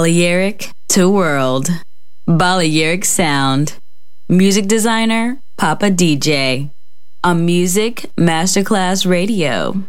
Balearic to World. Balearic Sound. Music designer, Papa DJ. On Music Masterclass Radio.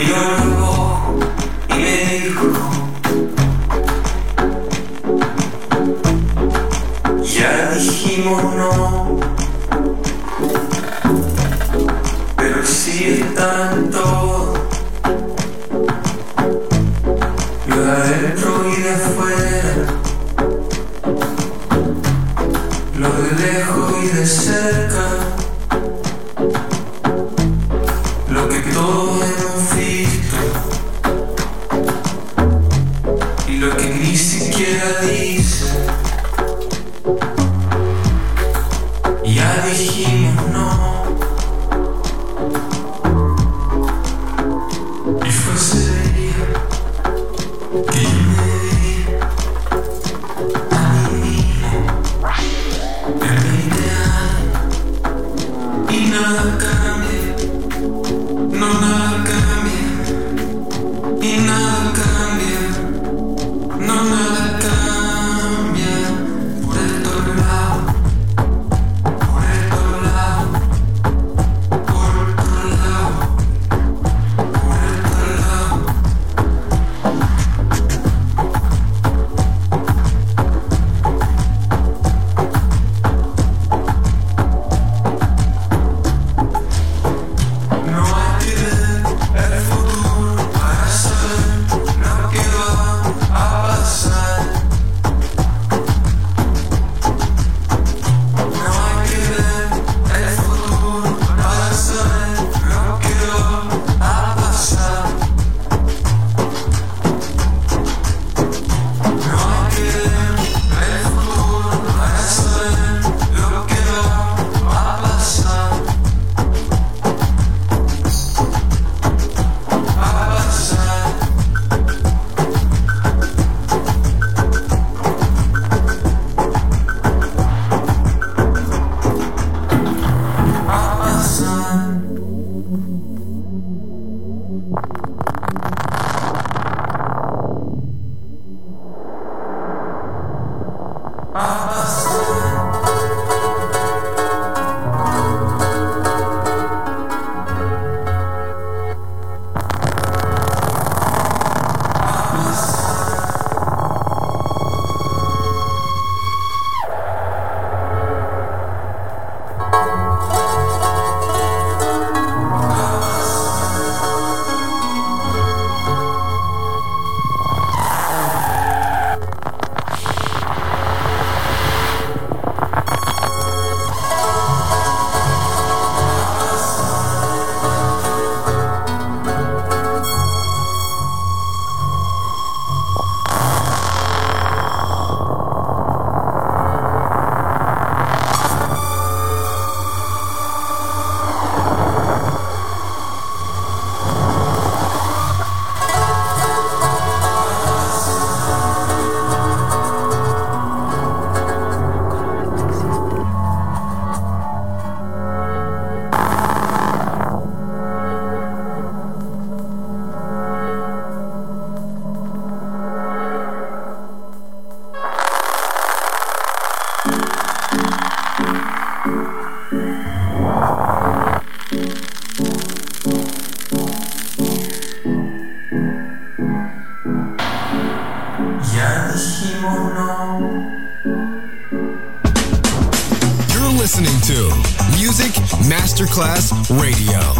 you don't Class Radio.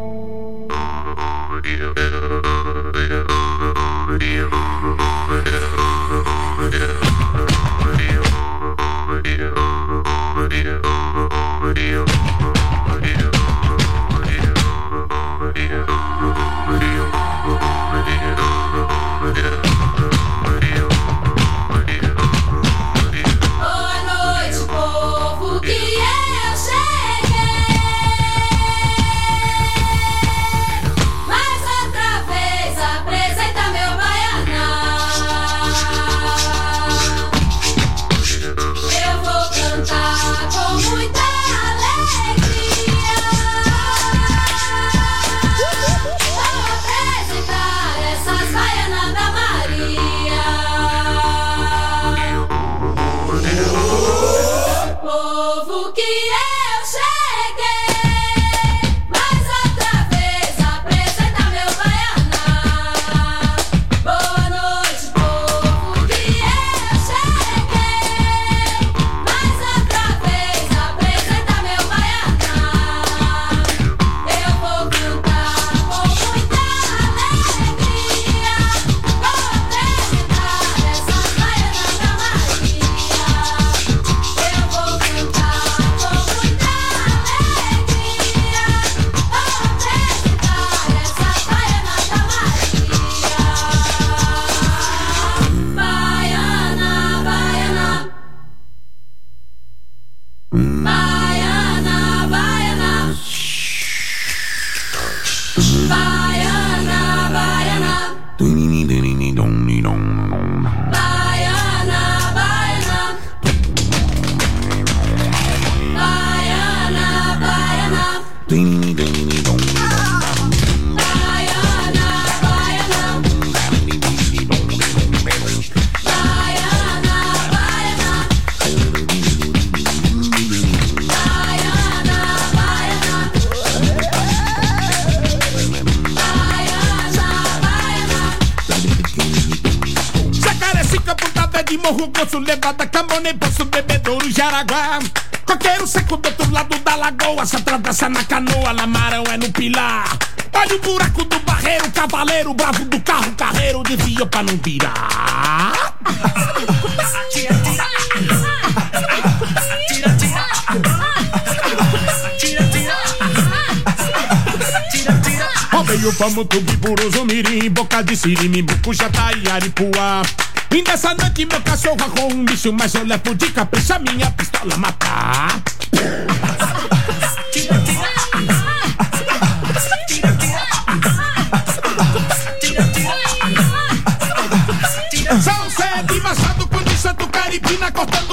e morro grosso, levada camone, poço, bebedouro, jaraguá. Coqueiro seco do outro lado da lagoa, se atravessa na canoa, lamarão é no pilar. Olha o buraco do barreiro, cavaleiro, bravo do carro, carreiro, desviou pra não virar. Tira, tira, tira, tira, tira, tira. Roubei o pamutubi, buruzo, mirim, boca de siri, mimbuco, jataí, aripuá. E nessa noite meu cachorro arrumou um bicho, mas eu levo de capricha minha pistola matar. São Zé de Machado, com de Santo Caribina, cortando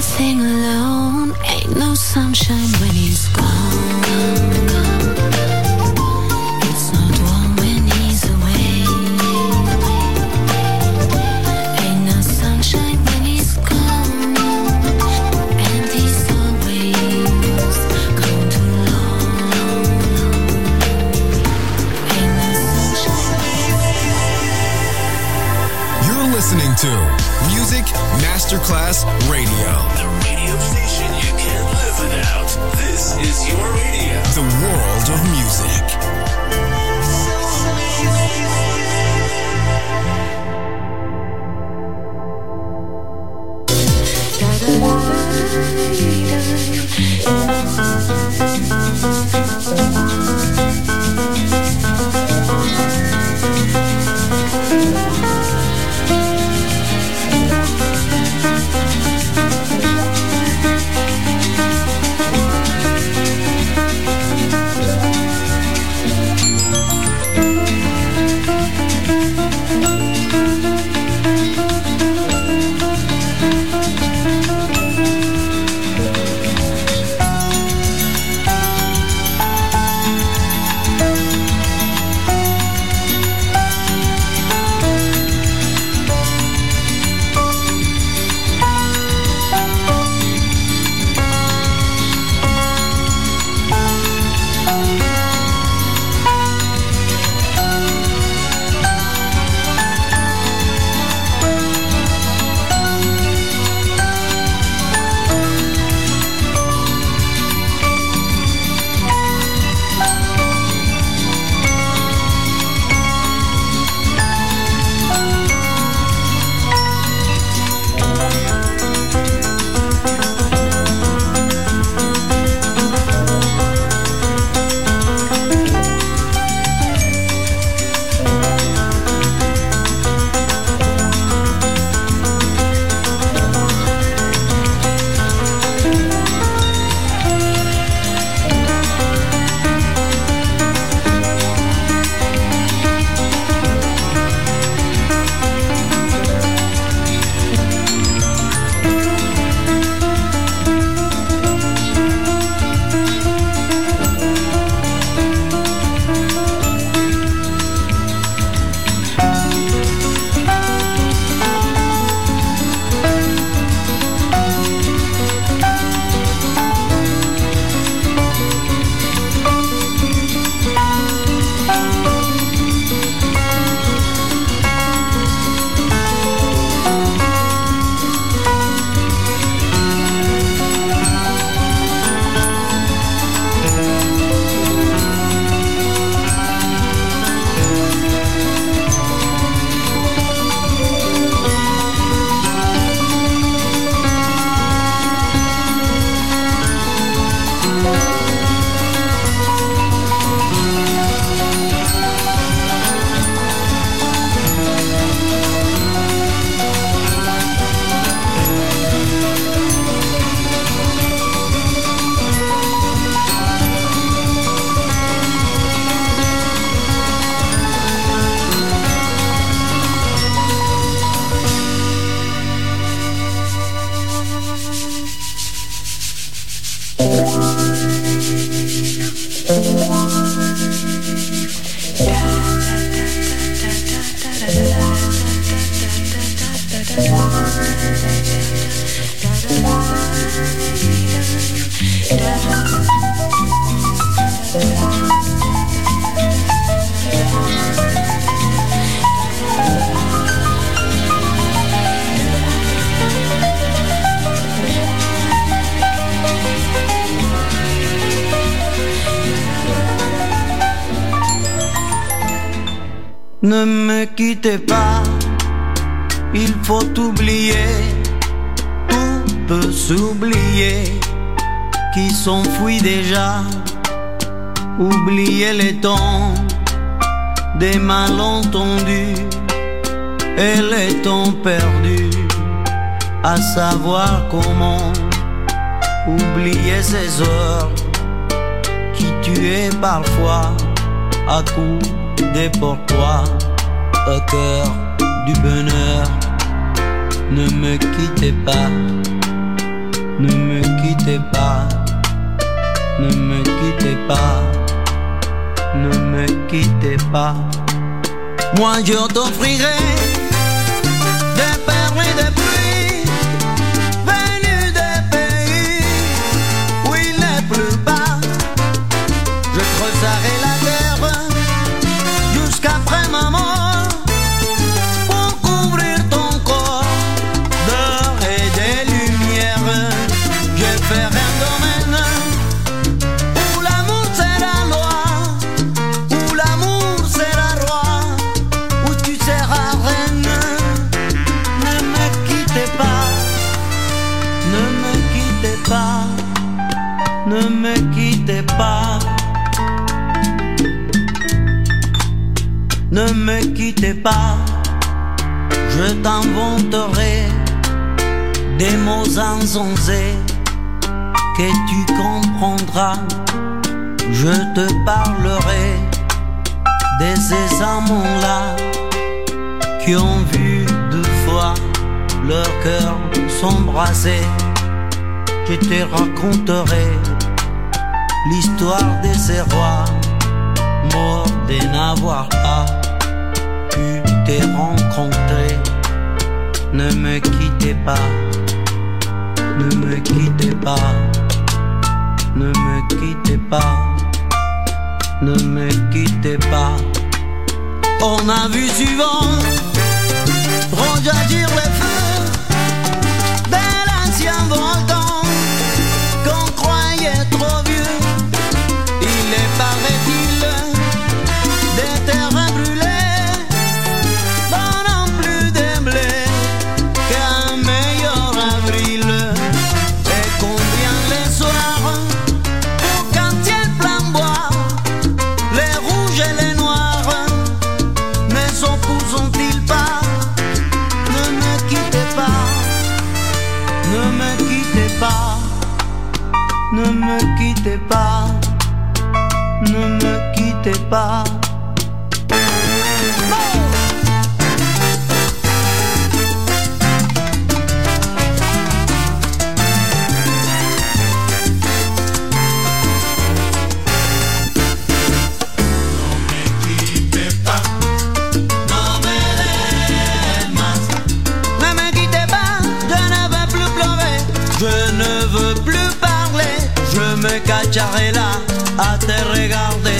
you alone, ain't no sunshine when he's gone. Pas, il faut oublier, tout peut s'oublier, qui s'enfuit déjà, oublier les temps. Des malentendus. Et les temps perdus, à savoir comment oublier ces heures. Qui tuaient parfois à coups des pourquoi du bonheur. Ne me quittez pas, ne me quittez pas, ne me quittez pas, ne me quittez pas. Moi je t'offrirai des perles et des je te parlerai de ces amants-là qui ont vu deux fois leur cœur s'embraser. Je te raconterai l'histoire de ces rois morts de n'avoir pas pu te rencontrer. Ne me quittez pas, ne me quittez pas, ne me quittez pas ne me quittez pas. On a vu souvent rejaillir les feux de l'ancien volcan qu'on croyait trop vieux. Il est parfait. ne me quittez pas, ne me quittez pas. charré là à te regarder.